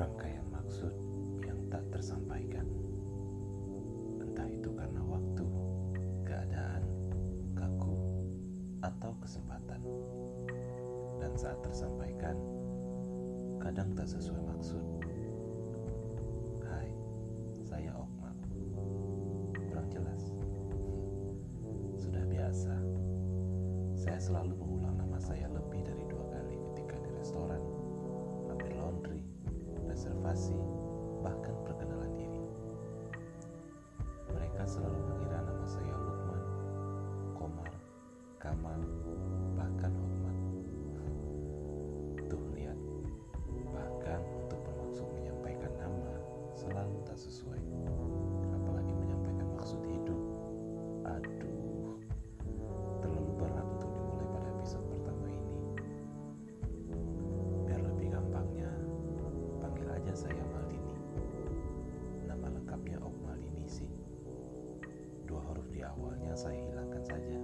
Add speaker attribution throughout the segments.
Speaker 1: rangkaian maksud yang tak tersampaikan. Entah itu karena waktu, keadaan, kaku, atau kesempatan. Dan saat tersampaikan, kadang tak sesuai maksud. Hai, saya Okma. Kurang jelas. Sudah biasa. Saya selalu mengulang nama saya lebih dari dua kali ketika di restoran reservasi, bahkan perkenalan diri. Mereka selalu mengira nama saya Lukman, Komar, Kamal, bahkan awalnya saya hilangkan saja.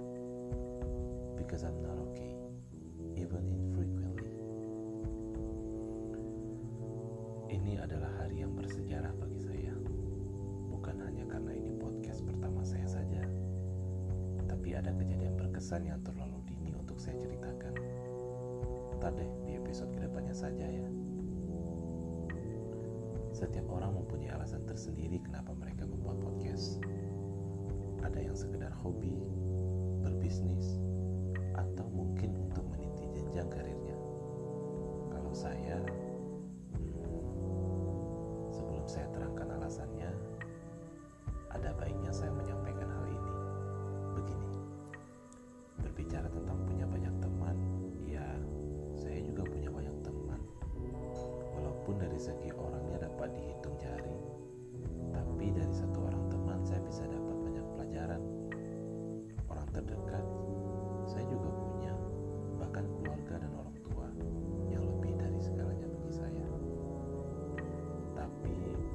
Speaker 1: Because I'm not okay, even infrequently. Ini adalah hari yang bersejarah bagi saya. Bukan hanya karena ini podcast pertama saya saja, tapi ada kejadian berkesan yang terlalu dini untuk saya ceritakan. Ntar deh di episode ke depannya saja ya. Setiap orang mempunyai alasan tersendiri kenapa mereka membuat podcast. Ada yang sekedar hobi, berbisnis, atau mungkin untuk meniti jenjang karirnya. Kalau saya, sebelum saya terangkan alasannya, ada baiknya saya menyampaikan hal ini. Begini, berbicara tentang punya banyak teman, ya saya juga punya banyak teman. Walaupun dari segi orangnya dapat dihitung jari, tapi dari satu orang teman saya bisa dapat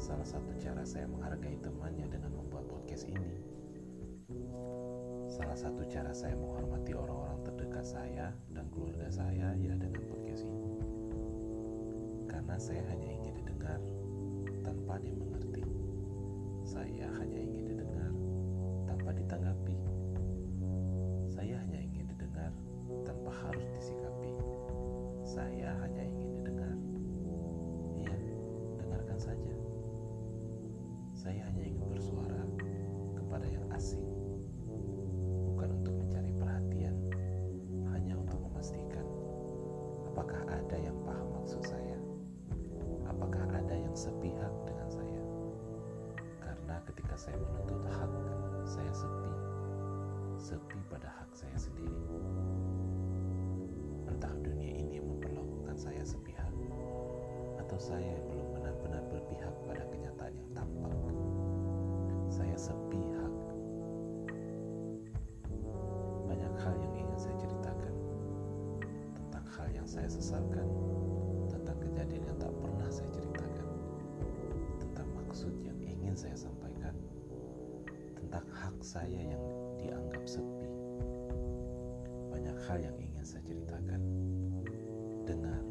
Speaker 1: salah satu cara saya menghargai temannya dengan membuat podcast ini. Salah satu cara saya menghormati orang-orang terdekat saya dan keluarga saya ya dengan podcast ini. Karena saya hanya ingin didengar tanpa dimengerti. Saya hanya ingin didengar sepihak dengan saya. Karena ketika saya menuntut hak, saya sepi, sepi pada hak saya sendiri. Entah dunia ini memperlakukan saya sepihak, atau saya yang belum benar-benar berpihak pada kenyataan yang tampak. Saya sepihak. Banyak hal yang ingin saya ceritakan tentang hal yang saya sesalkan, saya yang dianggap sepi. Banyak hal yang ingin saya ceritakan. Dengar